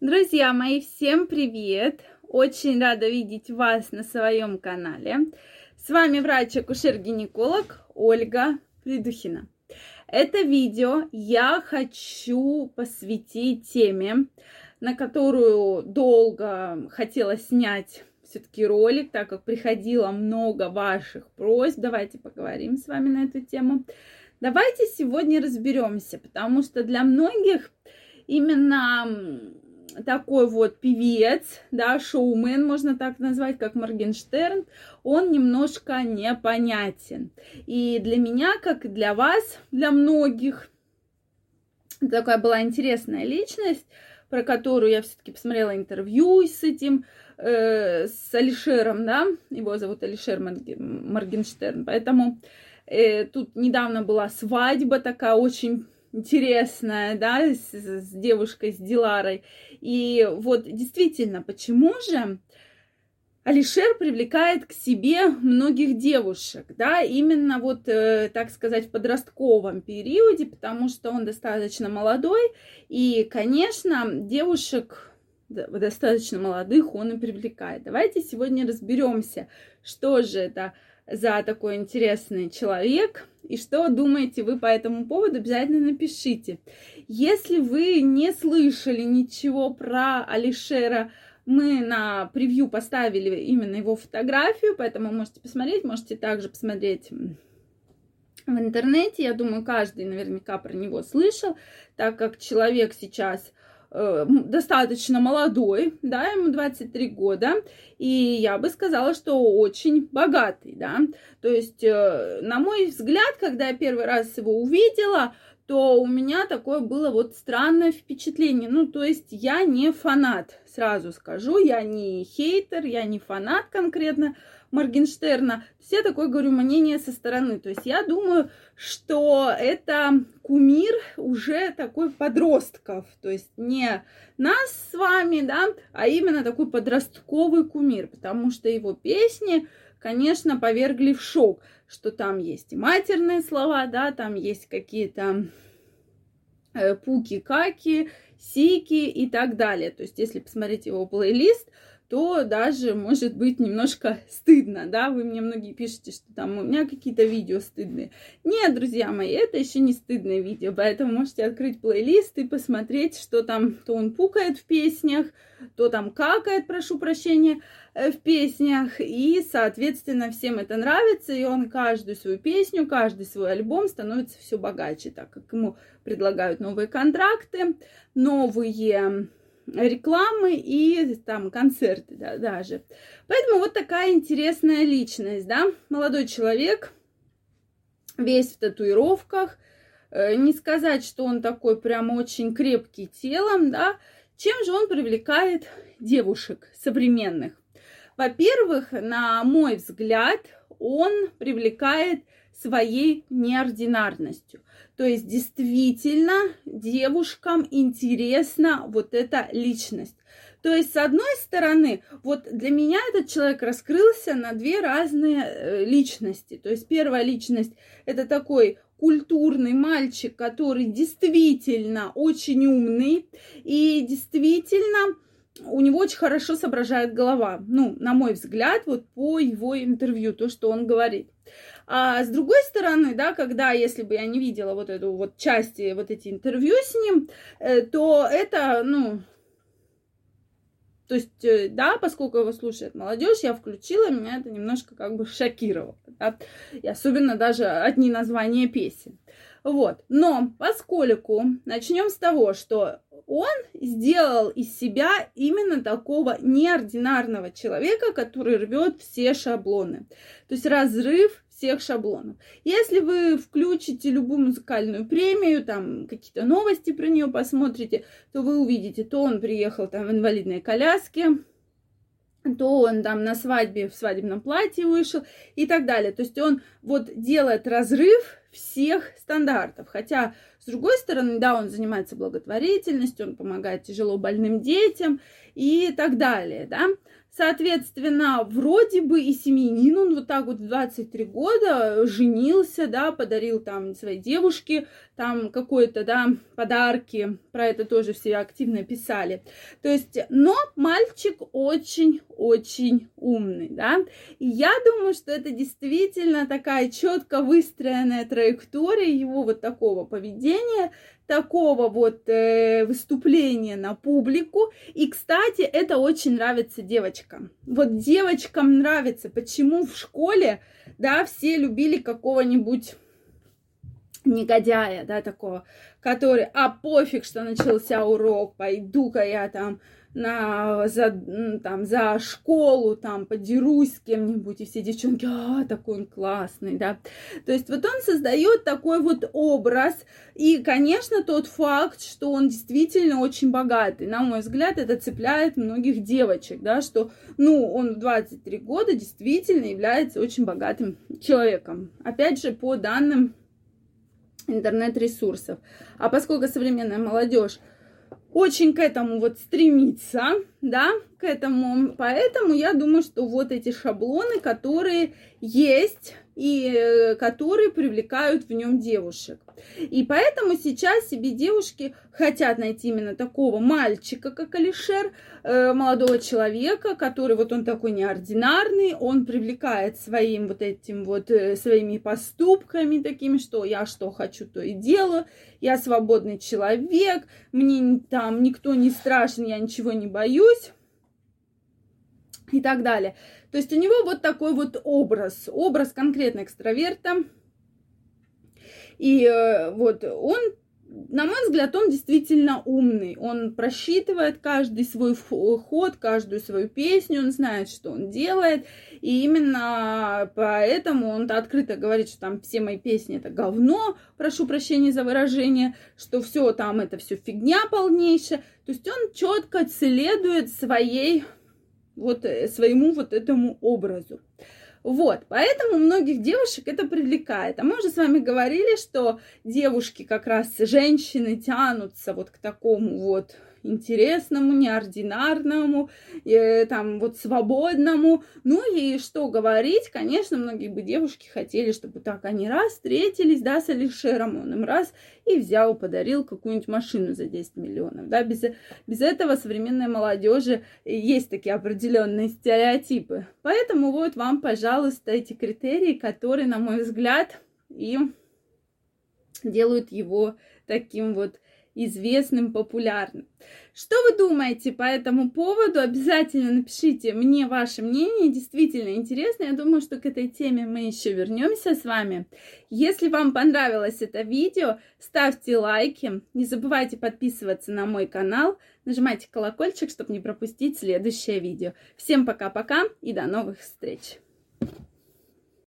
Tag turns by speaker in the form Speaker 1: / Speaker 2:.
Speaker 1: Друзья мои, всем привет! Очень рада видеть вас на своем канале. С вами врач-акушер-гинеколог Ольга Придухина. Это видео я хочу посвятить теме, на которую долго хотела снять все-таки ролик, так как приходило много ваших просьб. Давайте поговорим с вами на эту тему. Давайте сегодня разберемся, потому что для многих именно такой вот певец, да, шоумен, можно так назвать, как Моргенштерн, он немножко непонятен. И для меня, как и для вас, для многих, такая была интересная личность, про которую я все-таки посмотрела интервью с этим, э, с Алишером, да, его зовут Алишер Моргенштерн, поэтому э, тут недавно была свадьба такая очень интересная, да, с, с девушкой, с Диларой. И вот действительно, почему же Алишер привлекает к себе многих девушек, да, именно вот, э, так сказать, в подростковом периоде, потому что он достаточно молодой, и, конечно, девушек достаточно молодых он и привлекает. Давайте сегодня разберемся, что же это за такой интересный человек. И что думаете вы по этому поводу, обязательно напишите. Если вы не слышали ничего про Алишера, мы на превью поставили именно его фотографию, поэтому можете посмотреть, можете также посмотреть в интернете. Я думаю, каждый наверняка про него слышал, так как человек сейчас достаточно молодой, да, ему 23 года, и я бы сказала, что очень богатый, да. То есть, э, на мой взгляд, когда я первый раз его увидела, то у меня такое было вот странное впечатление. Ну, то есть я не фанат, сразу скажу, я не хейтер, я не фанат конкретно Моргенштерна. То есть такое говорю мнение со стороны. То есть я думаю, что это кумир уже такой подростков. То есть не нас с вами, да, а именно такой подростковый кумир. Потому что его песни, конечно, повергли в шок, что там есть и матерные слова, да, там есть какие-то э, пуки-каки, сики и так далее. То есть, если посмотреть его плейлист, то даже может быть немножко стыдно, да, вы мне многие пишете, что там у меня какие-то видео стыдные. Нет, друзья мои, это еще не стыдное видео, поэтому можете открыть плейлист и посмотреть, что там, то он пукает в песнях, то там какает, прошу прощения, э, в песнях, и, соответственно, всем это нравится, и он каждую свою песню, каждый свой альбом становится все богаче, так как ему предлагают новые контракты, новые рекламы и там концерты да, даже. Поэтому вот такая интересная личность, да, молодой человек, весь в татуировках, э, не сказать, что он такой прям очень крепкий телом, да, чем же он привлекает девушек современных? Во-первых, на мой взгляд, он привлекает своей неординарностью. То есть действительно девушкам интересна вот эта личность. То есть, с одной стороны, вот для меня этот человек раскрылся на две разные э, личности. То есть, первая личность это такой культурный мальчик, который действительно очень умный и действительно у него очень хорошо соображает голова. Ну, на мой взгляд, вот по его интервью, то, что он говорит. А с другой стороны, да, когда, если бы я не видела вот эту вот части, вот эти интервью с ним, э, то это, ну, то есть, э, да, поскольку его слушает молодежь, я включила, меня это немножко как бы шокировало. Да? И особенно даже одни названия песен. Вот. Но поскольку начнем с того, что он сделал из себя именно такого неординарного человека, который рвет все шаблоны. То есть разрыв всех шаблонов. Если вы включите любую музыкальную премию, там какие-то новости про нее посмотрите, то вы увидите, то он приехал там в инвалидной коляске, то он там на свадьбе в свадебном платье вышел и так далее. То есть он вот делает разрыв всех стандартов. Хотя С другой стороны, да, он занимается благотворительностью, он помогает тяжело больным детям и так далее, да. Соответственно, вроде бы и семьянин, он вот так вот в 23 года женился, да, подарил там своей девушке там какой-то, да, подарки, про это тоже все активно писали. То есть, но мальчик очень-очень умный, да, и я думаю, что это действительно такая четко выстроенная траектория его вот такого поведения, такого вот э, выступления на публику. И, кстати, это очень нравится девочкам. Вот девочкам нравится, почему в школе, да, все любили какого-нибудь негодяя, да, такого, который, а пофиг, что начался урок, пойду-ка я там на, за, там, за школу, там, подерусь с кем-нибудь, и все девчонки, а, такой он классный, да. То есть вот он создает такой вот образ, и, конечно, тот факт, что он действительно очень богатый, на мой взгляд, это цепляет многих девочек, да, что, ну, он в 23 года действительно является очень богатым человеком. Опять же, по данным интернет-ресурсов. А поскольку современная молодежь очень к этому вот стремится, да, к этому. Поэтому я думаю, что вот эти шаблоны, которые есть и э, которые привлекают в нем девушек. И поэтому сейчас себе девушки хотят найти именно такого мальчика, как Алишер, э, молодого человека, который вот он такой неординарный, он привлекает своим вот этим вот, э, своими поступками такими, что я что хочу, то и делаю, я свободный человек, мне там никто не страшен, я ничего не боюсь и так далее. То есть у него вот такой вот образ, образ конкретно экстраверта. И э, вот он, на мой взгляд, он действительно умный. Он просчитывает каждый свой ход, каждую свою песню, он знает, что он делает. И именно поэтому он открыто говорит, что там все мои песни это говно, прошу прощения за выражение, что все там это все фигня полнейшая. То есть он четко следует своей вот э, своему вот этому образу. Вот, поэтому многих девушек это привлекает. А мы уже с вами говорили, что девушки, как раз женщины, тянутся вот к такому вот интересному, неординарному, э, там вот свободному. Ну и что говорить, конечно, многие бы девушки хотели, чтобы так они раз встретились, да, с Алишером, он им раз и взял, подарил какую-нибудь машину за 10 миллионов, да, без, без этого современной молодежи есть такие определенные стереотипы. Поэтому вот вам, пожалуйста, эти критерии, которые, на мой взгляд, и делают его таким вот известным, популярным. Что вы думаете по этому поводу? Обязательно напишите мне ваше мнение. Действительно интересно. Я думаю, что к этой теме мы еще вернемся с вами. Если вам понравилось это видео, ставьте лайки. Не забывайте подписываться на мой канал. Нажимайте колокольчик, чтобы не пропустить следующее видео. Всем пока-пока и до новых встреч!